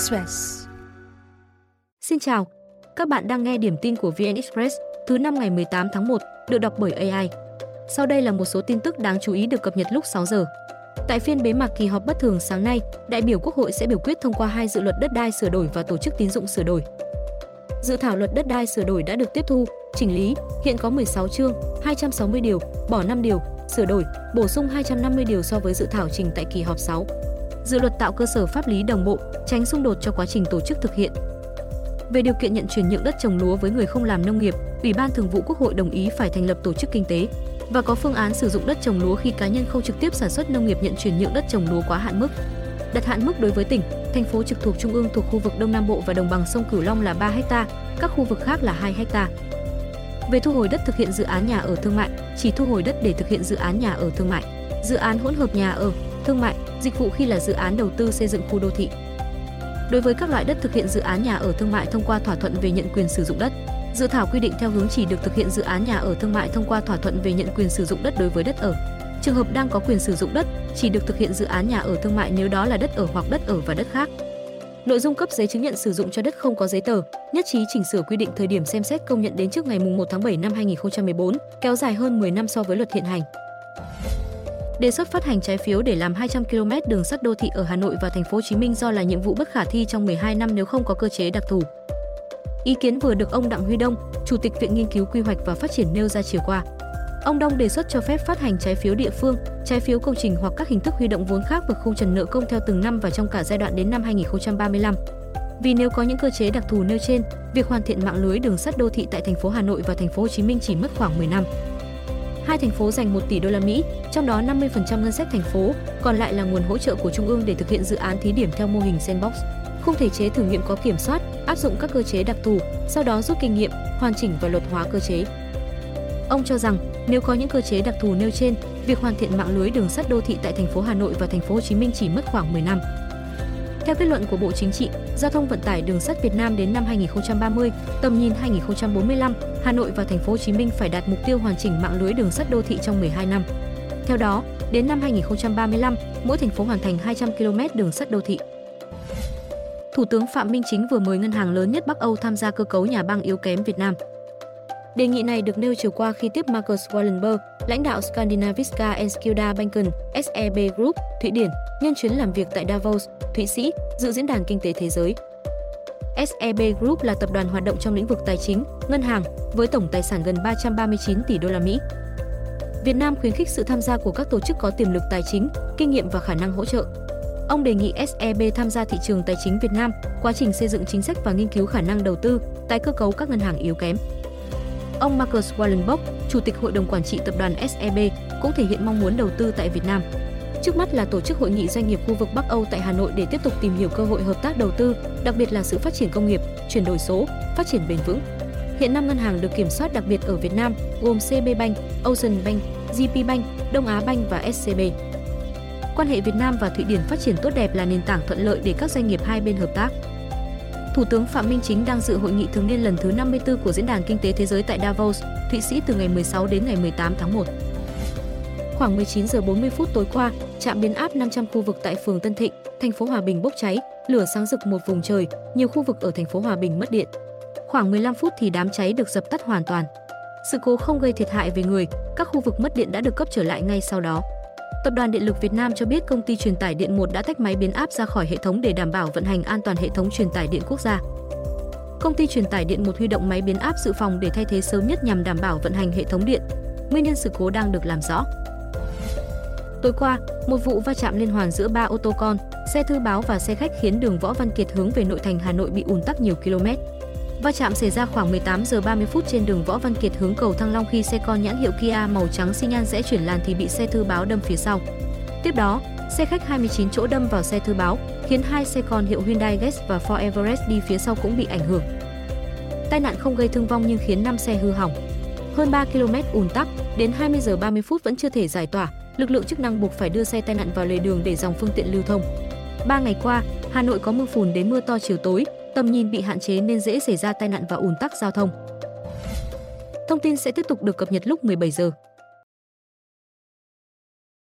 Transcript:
Express. Xin chào, các bạn đang nghe điểm tin của VN Express thứ năm ngày 18 tháng 1, được đọc bởi AI. Sau đây là một số tin tức đáng chú ý được cập nhật lúc 6 giờ. Tại phiên bế mạc kỳ họp bất thường sáng nay, đại biểu Quốc hội sẽ biểu quyết thông qua hai dự luật đất đai sửa đổi và tổ chức tín dụng sửa đổi. Dự thảo luật đất đai sửa đổi đã được tiếp thu, chỉnh lý, hiện có 16 chương, 260 điều, bỏ 5 điều, sửa đổi, bổ sung 250 điều so với dự thảo trình tại kỳ họp 6. Dự luật tạo cơ sở pháp lý đồng bộ, tránh xung đột cho quá trình tổ chức thực hiện. Về điều kiện nhận chuyển nhượng đất trồng lúa với người không làm nông nghiệp, Ủy ban Thường vụ Quốc hội đồng ý phải thành lập tổ chức kinh tế và có phương án sử dụng đất trồng lúa khi cá nhân không trực tiếp sản xuất nông nghiệp nhận chuyển nhượng đất trồng lúa quá hạn mức. Đặt hạn mức đối với tỉnh, thành phố trực thuộc trung ương thuộc khu vực Đông Nam Bộ và đồng bằng sông Cửu Long là 3 ha, các khu vực khác là 2 ha. Về thu hồi đất thực hiện dự án nhà ở thương mại, chỉ thu hồi đất để thực hiện dự án nhà ở thương mại. Dự án hỗn hợp nhà ở, thương mại, dịch vụ khi là dự án đầu tư xây dựng khu đô thị. Đối với các loại đất thực hiện dự án nhà ở thương mại thông qua thỏa thuận về nhận quyền sử dụng đất, dự thảo quy định theo hướng chỉ được thực hiện dự án nhà ở thương mại thông qua thỏa thuận về nhận quyền sử dụng đất đối với đất ở. Trường hợp đang có quyền sử dụng đất, chỉ được thực hiện dự án nhà ở thương mại nếu đó là đất ở hoặc đất ở và đất khác. Nội dung cấp giấy chứng nhận sử dụng cho đất không có giấy tờ, nhất trí chỉnh sửa quy định thời điểm xem xét công nhận đến trước ngày 1 tháng 7 năm 2014, kéo dài hơn 10 năm so với luật hiện hành. Đề xuất phát hành trái phiếu để làm 200 km đường sắt đô thị ở Hà Nội và thành phố Hồ Chí Minh do là nhiệm vụ bất khả thi trong 12 năm nếu không có cơ chế đặc thù. Ý kiến vừa được ông Đặng Huy Đông, Chủ tịch Viện Nghiên cứu Quy hoạch và Phát triển nêu ra chiều qua. Ông Đông đề xuất cho phép phát hành trái phiếu địa phương, trái phiếu công trình hoặc các hình thức huy động vốn khác vượt khung trần nợ công theo từng năm và trong cả giai đoạn đến năm 2035. Vì nếu có những cơ chế đặc thù nêu trên, việc hoàn thiện mạng lưới đường sắt đô thị tại thành phố Hà Nội và thành phố Hồ Chí Minh chỉ mất khoảng 10 năm. Hai thành phố dành 1 tỷ đô la Mỹ, trong đó 50% ngân sách thành phố, còn lại là nguồn hỗ trợ của trung ương để thực hiện dự án thí điểm theo mô hình sandbox. Khung thể chế thử nghiệm có kiểm soát, áp dụng các cơ chế đặc thù, sau đó rút kinh nghiệm, hoàn chỉnh và luật hóa cơ chế. Ông cho rằng, nếu có những cơ chế đặc thù nêu trên, việc hoàn thiện mạng lưới đường sắt đô thị tại thành phố Hà Nội và thành phố Hồ Chí Minh chỉ mất khoảng 10 năm. Theo kết luận của Bộ Chính trị, Giao thông vận tải đường sắt Việt Nam đến năm 2030, tầm nhìn 2045, Hà Nội và thành phố Hồ Chí Minh phải đạt mục tiêu hoàn chỉnh mạng lưới đường sắt đô thị trong 12 năm. Theo đó, đến năm 2035, mỗi thành phố hoàn thành 200 km đường sắt đô thị. Thủ tướng Phạm Minh Chính vừa mời ngân hàng lớn nhất Bắc Âu tham gia cơ cấu nhà băng yếu kém Việt Nam. Đề nghị này được nêu chiều qua khi tiếp Marcus Wallenberg, lãnh đạo Scandinaviska Enskilda Banken SEB Group, Thụy Điển, nhân chuyến làm việc tại Davos, Thụy Sĩ, dự diễn đàn kinh tế thế giới. SEB Group là tập đoàn hoạt động trong lĩnh vực tài chính, ngân hàng với tổng tài sản gần 339 tỷ đô la Mỹ. Việt Nam khuyến khích sự tham gia của các tổ chức có tiềm lực tài chính, kinh nghiệm và khả năng hỗ trợ. Ông đề nghị SEB tham gia thị trường tài chính Việt Nam, quá trình xây dựng chính sách và nghiên cứu khả năng đầu tư, tái cơ cấu các ngân hàng yếu kém. Ông Marcus Wallenberg, Chủ tịch Hội đồng Quản trị Tập đoàn SEB, cũng thể hiện mong muốn đầu tư tại Việt Nam. Trước mắt là tổ chức hội nghị doanh nghiệp khu vực Bắc Âu tại Hà Nội để tiếp tục tìm hiểu cơ hội hợp tác đầu tư, đặc biệt là sự phát triển công nghiệp, chuyển đổi số, phát triển bền vững. Hiện năm ngân hàng được kiểm soát đặc biệt ở Việt Nam gồm CB Bank, Ocean Bank, GP Bank, Đông Á Bank và SCB. Quan hệ Việt Nam và Thụy Điển phát triển tốt đẹp là nền tảng thuận lợi để các doanh nghiệp hai bên hợp tác. Thủ tướng Phạm Minh Chính đang dự hội nghị thường niên lần thứ 54 của Diễn đàn Kinh tế Thế giới tại Davos, Thụy Sĩ từ ngày 16 đến ngày 18 tháng 1. Khoảng 19 giờ 40 phút tối qua, trạm biến áp 500 khu vực tại phường Tân Thịnh, thành phố Hòa Bình bốc cháy, lửa sáng rực một vùng trời, nhiều khu vực ở thành phố Hòa Bình mất điện. Khoảng 15 phút thì đám cháy được dập tắt hoàn toàn. Sự cố không gây thiệt hại về người, các khu vực mất điện đã được cấp trở lại ngay sau đó. Tập đoàn Điện lực Việt Nam cho biết công ty truyền tải điện 1 đã tách máy biến áp ra khỏi hệ thống để đảm bảo vận hành an toàn hệ thống truyền tải điện quốc gia. Công ty truyền tải điện 1 huy động máy biến áp dự phòng để thay thế sớm nhất nhằm đảm bảo vận hành hệ thống điện. Nguyên nhân sự cố đang được làm rõ. Tối qua, một vụ va chạm liên hoàn giữa ba ô tô con, xe thư báo và xe khách khiến đường Võ Văn Kiệt hướng về nội thành Hà Nội bị ùn tắc nhiều km. Va chạm xảy ra khoảng 18 giờ 30 phút trên đường Võ Văn Kiệt hướng cầu Thăng Long khi xe con nhãn hiệu Kia màu trắng xi nhan rẽ chuyển làn thì bị xe thư báo đâm phía sau. Tiếp đó, xe khách 29 chỗ đâm vào xe thư báo, khiến hai xe con hiệu Hyundai Getz và Ford Everest đi phía sau cũng bị ảnh hưởng. Tai nạn không gây thương vong nhưng khiến 5 xe hư hỏng. Hơn 3 km ùn tắc, đến 20 giờ 30 phút vẫn chưa thể giải tỏa, lực lượng chức năng buộc phải đưa xe tai nạn vào lề đường để dòng phương tiện lưu thông. Ba ngày qua, Hà Nội có mưa phùn đến mưa to chiều tối, tầm nhìn bị hạn chế nên dễ xảy ra tai nạn và ùn tắc giao thông. Thông tin sẽ tiếp tục được cập nhật lúc 17 giờ.